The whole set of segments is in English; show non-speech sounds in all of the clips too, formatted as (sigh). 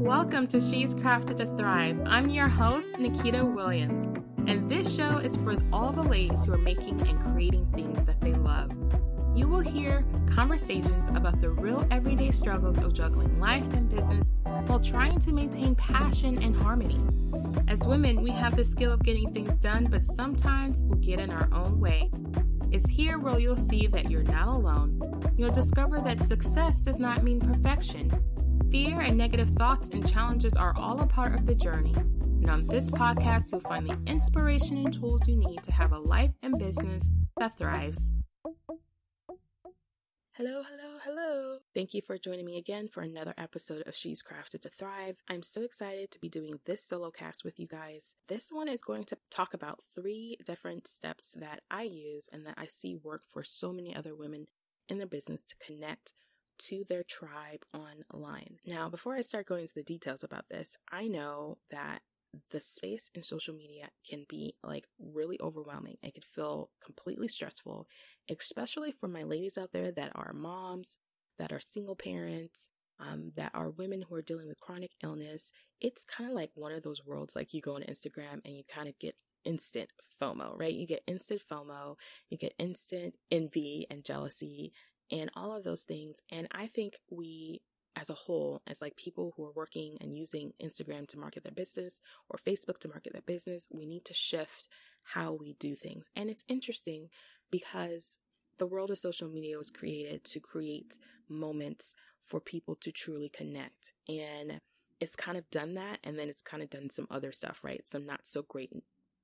Welcome to She's Crafted to Thrive. I'm your host, Nikita Williams, and this show is for all the ladies who are making and creating things that they love. You will hear conversations about the real everyday struggles of juggling life and business while trying to maintain passion and harmony. As women, we have the skill of getting things done, but sometimes we get in our own way. It's here where you'll see that you're not alone. You'll discover that success does not mean perfection. Fear and negative thoughts and challenges are all a part of the journey. And on this podcast, you'll find the inspiration and tools you need to have a life and business that thrives. Hello, hello, hello. Thank you for joining me again for another episode of She's Crafted to Thrive. I'm so excited to be doing this solo cast with you guys. This one is going to talk about three different steps that I use and that I see work for so many other women in their business to connect to their tribe online. Now, before I start going into the details about this, I know that the space in social media can be like really overwhelming. It can feel completely stressful, especially for my ladies out there that are moms, that are single parents, um, that are women who are dealing with chronic illness. It's kind of like one of those worlds, like you go on Instagram and you kind of get instant FOMO, right? You get instant FOMO, you get instant envy and jealousy and all of those things. And I think we as a whole, as like people who are working and using Instagram to market their business or Facebook to market their business, we need to shift how we do things. And it's interesting because the world of social media was created to create moments for people to truly connect. And it's kind of done that. And then it's kind of done some other stuff, right? Some not so great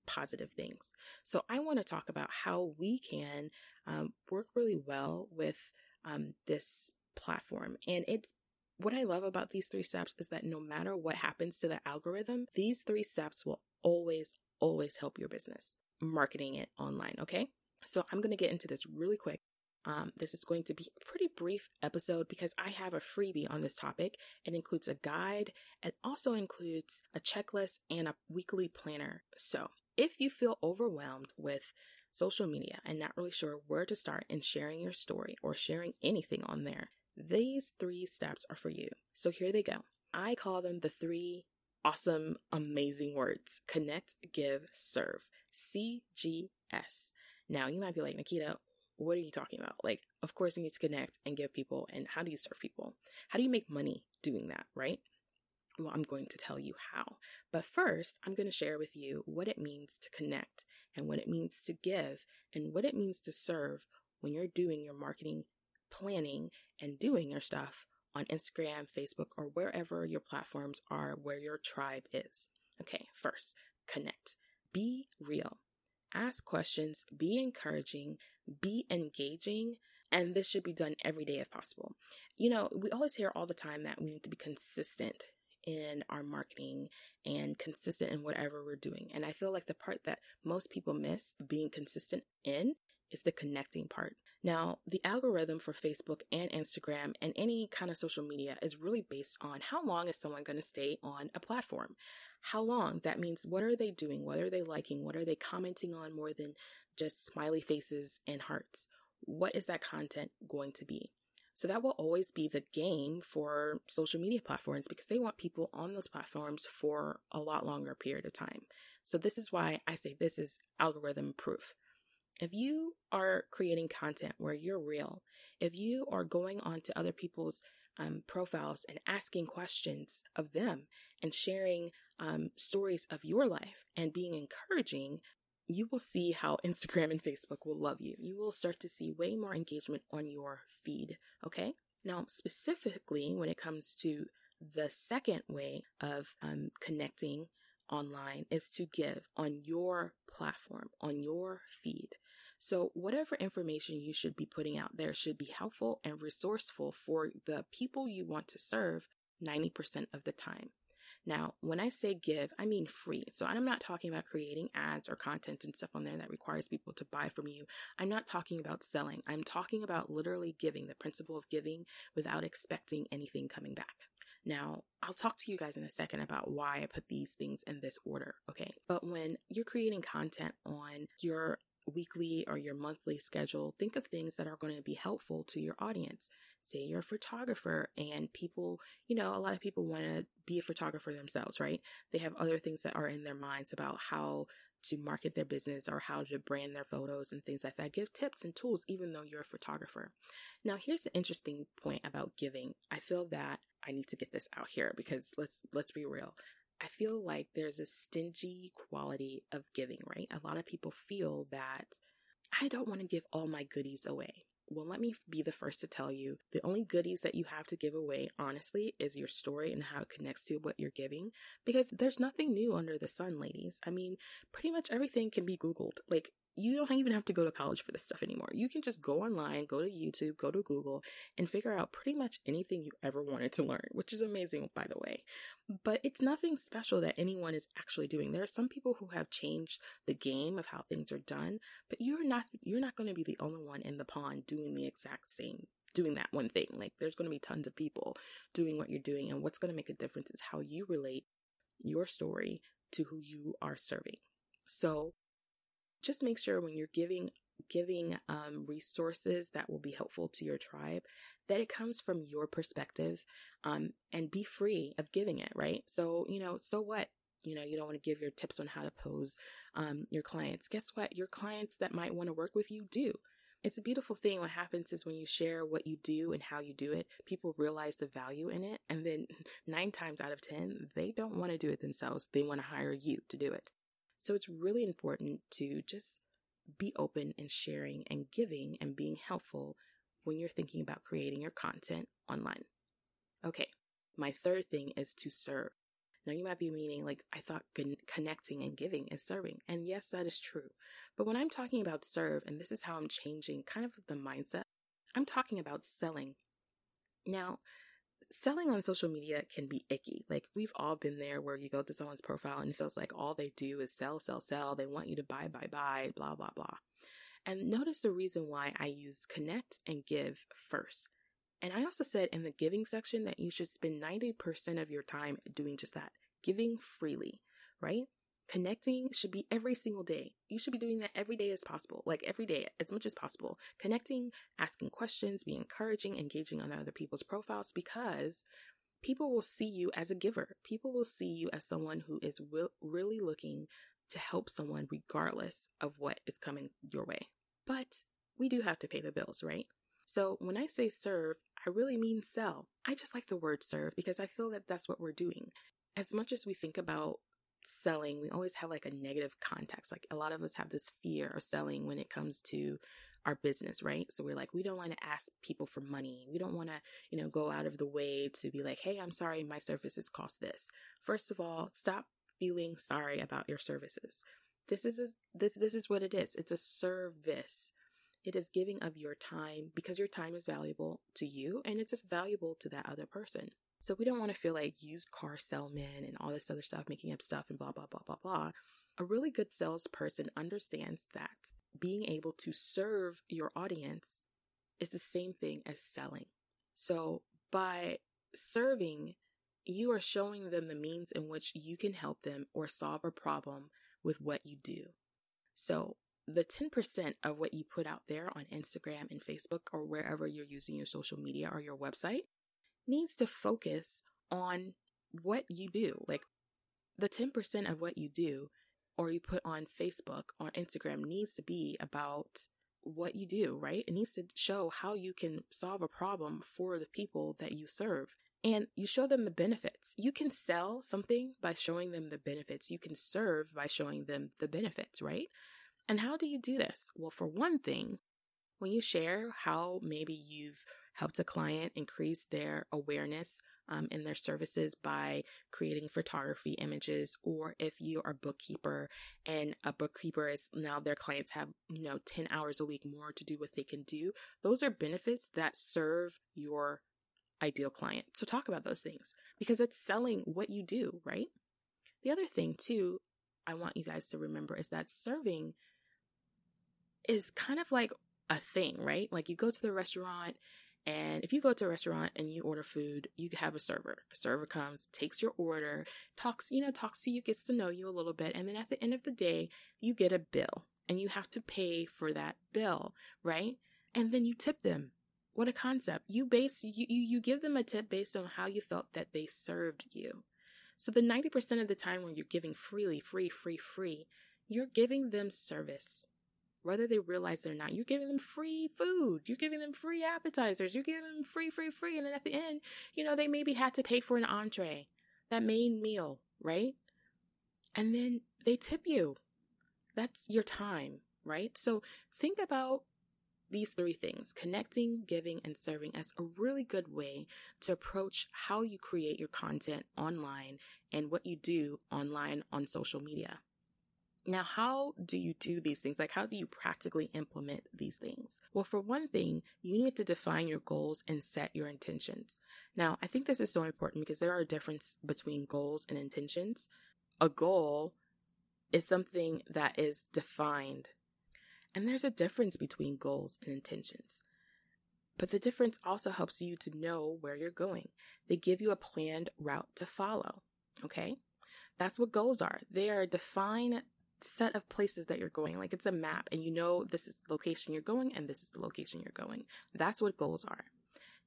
positive things. So I want to talk about how we can um, work really well with um, this platform. And it what I love about these three steps is that no matter what happens to the algorithm, these three steps will always, always help your business marketing it online. Okay. So I'm going to get into this really quick. Um, this is going to be a pretty brief episode because I have a freebie on this topic. It includes a guide and also includes a checklist and a weekly planner. So if you feel overwhelmed with social media and not really sure where to start in sharing your story or sharing anything on there, these three steps are for you. So here they go. I call them the three awesome, amazing words connect, give, serve. CGS. Now, you might be like, Nikita, what are you talking about? Like, of course, you need to connect and give people. And how do you serve people? How do you make money doing that, right? Well, I'm going to tell you how. But first, I'm going to share with you what it means to connect and what it means to give and what it means to serve when you're doing your marketing planning and doing your stuff on Instagram, Facebook, or wherever your platforms are where your tribe is. Okay, first, connect. Be real. Ask questions, be encouraging, be engaging, and this should be done every day if possible. You know, we always hear all the time that we need to be consistent in our marketing and consistent in whatever we're doing. And I feel like the part that most people miss being consistent in is the connecting part. Now, the algorithm for Facebook and Instagram and any kind of social media is really based on how long is someone going to stay on a platform? How long? That means what are they doing? What are they liking? What are they commenting on more than just smiley faces and hearts? What is that content going to be? So that will always be the game for social media platforms because they want people on those platforms for a lot longer period of time. So this is why I say this is algorithm proof. If you are creating content where you're real, if you are going on to other people's um, profiles and asking questions of them and sharing um, stories of your life and being encouraging, you will see how Instagram and Facebook will love you. You will start to see way more engagement on your feed. Okay. Now, specifically when it comes to the second way of um, connecting online is to give on your platform, on your feed. So, whatever information you should be putting out there should be helpful and resourceful for the people you want to serve 90% of the time. Now, when I say give, I mean free. So I'm not talking about creating ads or content and stuff on there that requires people to buy from you. I'm not talking about selling. I'm talking about literally giving, the principle of giving without expecting anything coming back. Now, I'll talk to you guys in a second about why I put these things in this order, okay? But when you're creating content on your weekly or your monthly schedule, think of things that are going to be helpful to your audience. Say you're a photographer and people, you know, a lot of people want to be a photographer themselves, right? They have other things that are in their minds about how to market their business or how to brand their photos and things like that. Give tips and tools, even though you're a photographer. Now, here's an interesting point about giving. I feel that I need to get this out here because let's, let's be real. I feel like there's a stingy quality of giving, right? A lot of people feel that I don't want to give all my goodies away. Well, let me be the first to tell you the only goodies that you have to give away, honestly, is your story and how it connects to what you're giving. Because there's nothing new under the sun, ladies. I mean, pretty much everything can be Googled. Like, you don't even have to go to college for this stuff anymore. You can just go online, go to YouTube, go to Google, and figure out pretty much anything you ever wanted to learn, which is amazing, by the way. But it's nothing special that anyone is actually doing. There are some people who have changed the game of how things are done, but you're not, you're not going to be the only one in the pond doing the exact same doing that one thing. Like there's going to be tons of people doing what you're doing and what's going to make a difference is how you relate your story to who you are serving. So just make sure when you're giving giving um, resources that will be helpful to your tribe that it comes from your perspective um, and be free of giving it right? So you know so what? You know you don't want to give your tips on how to pose um, your clients. Guess what? Your clients that might want to work with you do. It's a beautiful thing what happens is when you share what you do and how you do it people realize the value in it and then (laughs) nine times out of ten they don't want to do it themselves. They want to hire you to do it so it's really important to just be open and sharing and giving and being helpful when you're thinking about creating your content online. Okay, my third thing is to serve. Now you might be meaning like I thought con- connecting and giving is serving. And yes, that is true. But when I'm talking about serve, and this is how I'm changing kind of the mindset, I'm talking about selling. Now, selling on social media can be icky. Like we've all been there where you go to someone's profile and it feels like all they do is sell, sell, sell. They want you to buy, buy, buy, blah, blah, blah. And notice the reason why I used connect and give first. And I also said in the giving section that you should spend 90% of your time doing just that, giving freely, right? Connecting should be every single day. You should be doing that every day as possible, like every day, as much as possible. Connecting, asking questions, be encouraging, engaging on other people's profiles because people will see you as a giver. People will see you as someone who is really looking to help someone regardless of what is coming your way. But we do have to pay the bills, right? So when I say serve, I really mean sell. I just like the word serve because I feel that that's what we're doing. As much as we think about selling, we always have like a negative context. Like a lot of us have this fear of selling when it comes to our business, right? So we're like, we don't want to ask people for money. We don't want to, you know, go out of the way to be like, hey, I'm sorry, my services cost this. First of all, stop feeling sorry about your services. This is a, this this is what it is. It's a service. It is giving of your time because your time is valuable to you and it's valuable to that other person. So we don't want to feel like used car salesman and all this other stuff, making up stuff and blah, blah, blah, blah, blah. A really good salesperson understands that being able to serve your audience is the same thing as selling. So by serving, you are showing them the means in which you can help them or solve a problem with what you do. So the 10% of what you put out there on Instagram and Facebook or wherever you're using your social media or your website needs to focus on what you do. Like the 10% of what you do or you put on Facebook or Instagram needs to be about what you do, right? It needs to show how you can solve a problem for the people that you serve. And you show them the benefits. You can sell something by showing them the benefits. You can serve by showing them the benefits, right? And how do you do this? Well, for one thing, when you share how maybe you've helped a client increase their awareness um, in their services by creating photography images, or if you are a bookkeeper and a bookkeeper is now their clients have, you know, 10 hours a week more to do what they can do, those are benefits that serve your ideal client. So talk about those things because it's selling what you do, right? The other thing too, I want you guys to remember is that serving is kind of like a thing, right? Like you go to the restaurant and if you go to a restaurant and you order food, you have a server. A server comes, takes your order, talks, you know, talks to you, gets to know you a little bit. And then at the end of the day, you get a bill and you have to pay for that bill, right? And then you tip them. What a concept. You base you, you you give them a tip based on how you felt that they served you. So the 90% of the time when you're giving freely, free, free, free, you're giving them service. Whether they realize it or not, you're giving them free food. You're giving them free appetizers. You're giving them free, free, free. And then at the end, you know, they maybe had to pay for an entree, that main meal, right? And then they tip you. That's your time, right? So think about these three things connecting, giving, and serving as a really good way to approach how you create your content online and what you do online on social media. Now, how do you do these things? Like, how do you practically implement these things? Well, for one thing, you need to define your goals and set your intentions. Now, I think this is so important because there are a difference between goals and intentions. A goal is something that is defined, and there's a difference between goals and intentions. But the difference also helps you to know where you're going. They give you a planned route to follow. Okay? That's what goals are. They are defined set of places that you're going. Like it's a map and you know this is the location you're going and this is the location you're going. That's what goals are.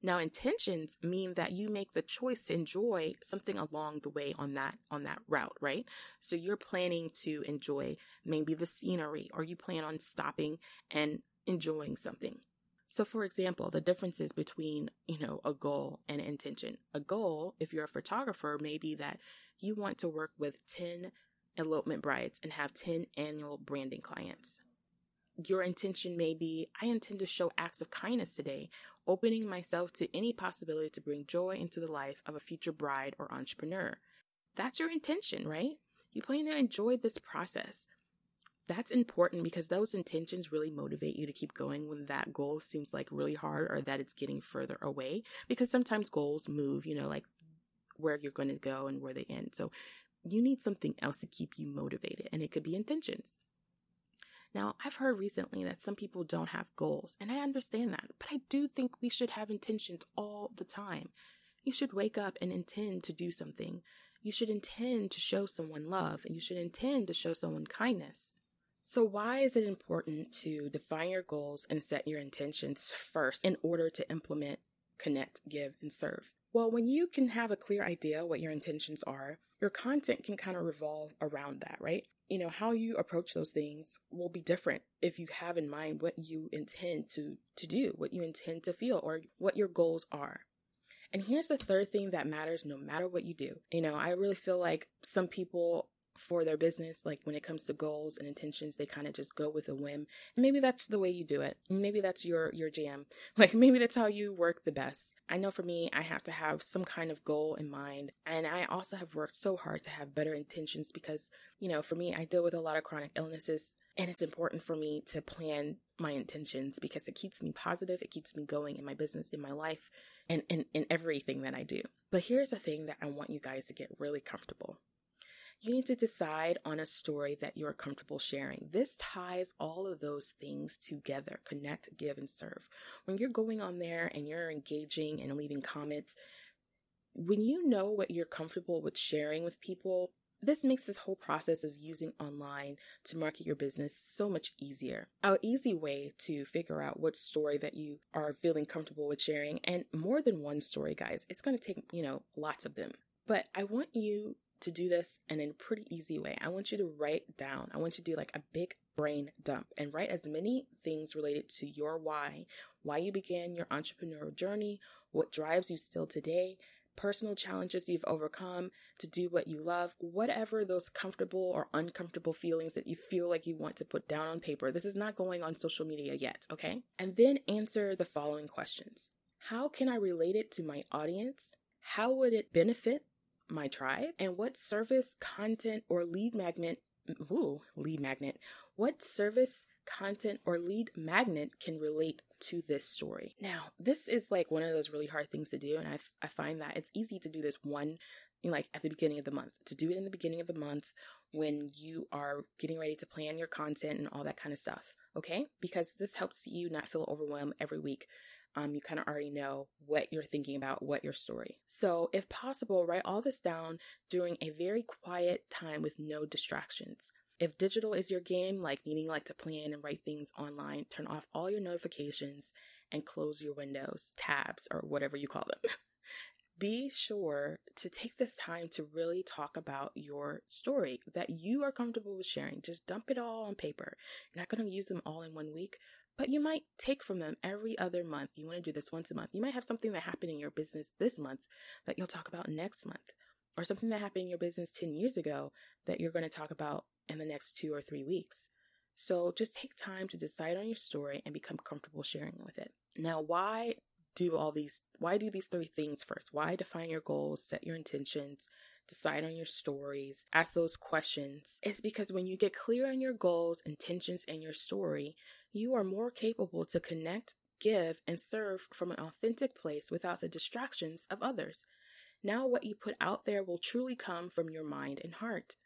Now intentions mean that you make the choice to enjoy something along the way on that on that route, right? So you're planning to enjoy maybe the scenery or you plan on stopping and enjoying something. So for example, the differences between, you know, a goal and intention. A goal, if you're a photographer, may be that you want to work with 10 elopement brides and have 10 annual branding clients. Your intention may be I intend to show acts of kindness today, opening myself to any possibility to bring joy into the life of a future bride or entrepreneur. That's your intention, right? You plan to enjoy this process. That's important because those intentions really motivate you to keep going when that goal seems like really hard or that it's getting further away. Because sometimes goals move, you know, like where you're going to go and where they end. So you need something else to keep you motivated, and it could be intentions. Now, I've heard recently that some people don't have goals, and I understand that, but I do think we should have intentions all the time. You should wake up and intend to do something. You should intend to show someone love, and you should intend to show someone kindness. So, why is it important to define your goals and set your intentions first in order to implement, connect, give, and serve? Well, when you can have a clear idea what your intentions are, your content can kind of revolve around that, right? You know, how you approach those things will be different if you have in mind what you intend to to do, what you intend to feel or what your goals are. And here's the third thing that matters no matter what you do. You know, I really feel like some people for their business. Like when it comes to goals and intentions, they kind of just go with a whim. And maybe that's the way you do it. Maybe that's your your jam. (laughs) Like maybe that's how you work the best. I know for me, I have to have some kind of goal in mind. And I also have worked so hard to have better intentions because, you know, for me, I deal with a lot of chronic illnesses. And it's important for me to plan my intentions because it keeps me positive. It keeps me going in my business, in my life, and in, in everything that I do. But here's the thing that I want you guys to get really comfortable you need to decide on a story that you're comfortable sharing. This ties all of those things together connect, give, and serve. When you're going on there and you're engaging and leaving comments, when you know what you're comfortable with sharing with people, this makes this whole process of using online to market your business so much easier. An easy way to figure out what story that you are feeling comfortable with sharing, and more than one story, guys. It's going to take, you know, lots of them. But I want you to do this and in a pretty easy way. I want you to write down, I want you to do like a big brain dump and write as many things related to your why, why you began your entrepreneurial journey, what drives you still today, personal challenges you've overcome to do what you love, whatever those comfortable or uncomfortable feelings that you feel like you want to put down on paper. This is not going on social media yet, okay? And then answer the following questions How can I relate it to my audience? How would it benefit my tribe and what service, content, or lead magnet, ooh, lead magnet, what service, content, or lead magnet can relate to this story. Now, this is like one of those really hard things to do, and I, I find that it's easy to do this one, like at the beginning of the month, to do it in the beginning of the month when you are getting ready to plan your content and all that kind of stuff. Okay, because this helps you not feel overwhelmed every week um, you kind of already know what you're thinking about, what your story. So, if possible, write all this down during a very quiet time with no distractions. If digital is your game, like meaning like to plan and write things online, turn off all your notifications and close your windows, tabs, or whatever you call them. (laughs) be sure to take this time to really talk about your story that you are comfortable with sharing. Just dump it all on paper. You're not going to use them all in one week, but you might take from them every other month. You want to do this once a month. You might have something that happened in your business this month that you'll talk about next month, or something that happened in your business 10 years ago that you're going to talk about in the next two or three weeks. So just take time to decide on your story and become comfortable sharing with it. Now, why do all these why do these three things first why define your goals set your intentions decide on your stories ask those questions it's because when you get clear on your goals intentions and your story you are more capable to connect give and serve from an authentic place without the distractions of others. Now what you put out there will truly come from your mind and heart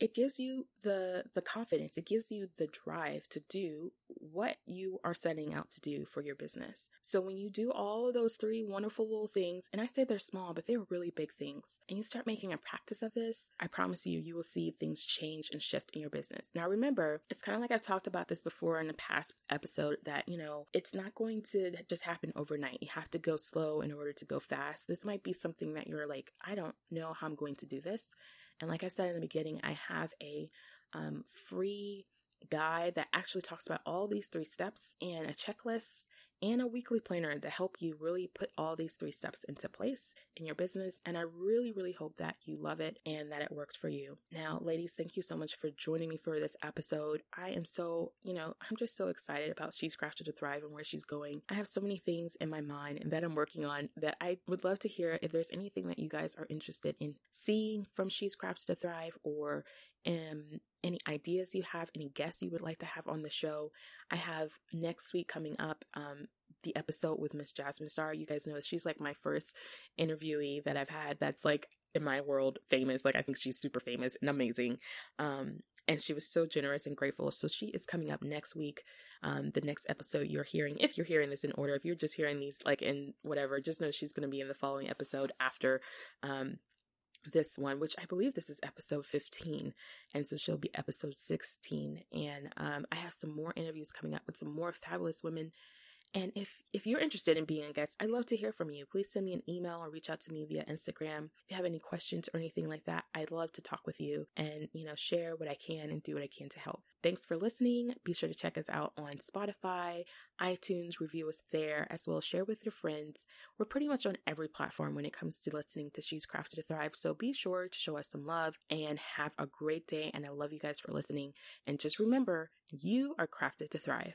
it gives you the the confidence. It gives you the drive to do what you are setting out to do for your business. So when you do all of those three wonderful little things and i say they're small but they're really big things and you start making a practice of this i promise you you will see things change and shift in your business. Now remember it's kind of like i've talked about this before in a past episode that you know it's not going to just happen overnight. You have to go slow in order to go fast. This might be something that you're like i don't know how i'm going to do this and like I said in the beginning, I have a um, free guide that actually talks about all these three steps and a checklist and a weekly planner to help you really put all these three steps into place in your business. And I really, really hope that you love it and that it works for you. Now, ladies, thank you so much for joining me for this episode. I am so, you know, I'm just so excited about She's Crafted to Thrive and where she's going. I have so many things in my mind that I'm working on that I would love to hear if there's anything that you guys are interested in seeing from She's Crafted to Thrive or um, any ideas you have, any guests you would like to have on the show. I have next week coming up um, the episode with Miss Jasmine Star. You guys know she's like my first interviewee that I've had that's like in my world famous. Like I think she's super famous and amazing. Um, and she was so generous and grateful. So she is coming up next week. Um, the next episode you're hearing, if you're hearing this in order, if you're just hearing these like in whatever, just know she's going to be in the following episode after um, this one, which I believe this is episode 15. And so she'll be episode 16. And um, I have some more interviews coming up with some more fabulous women and if if you're interested in being a guest, I'd love to hear from you. Please send me an email or reach out to me via Instagram. If you have any questions or anything like that, I'd love to talk with you and, you know, share what I can and do what I can to help. Thanks for listening. Be sure to check us out on Spotify, iTunes, review us there, as well as share with your friends. We're pretty much on every platform when it comes to listening to She's Crafted to Thrive. So be sure to show us some love and have a great day. And I love you guys for listening. And just remember, you are crafted to thrive.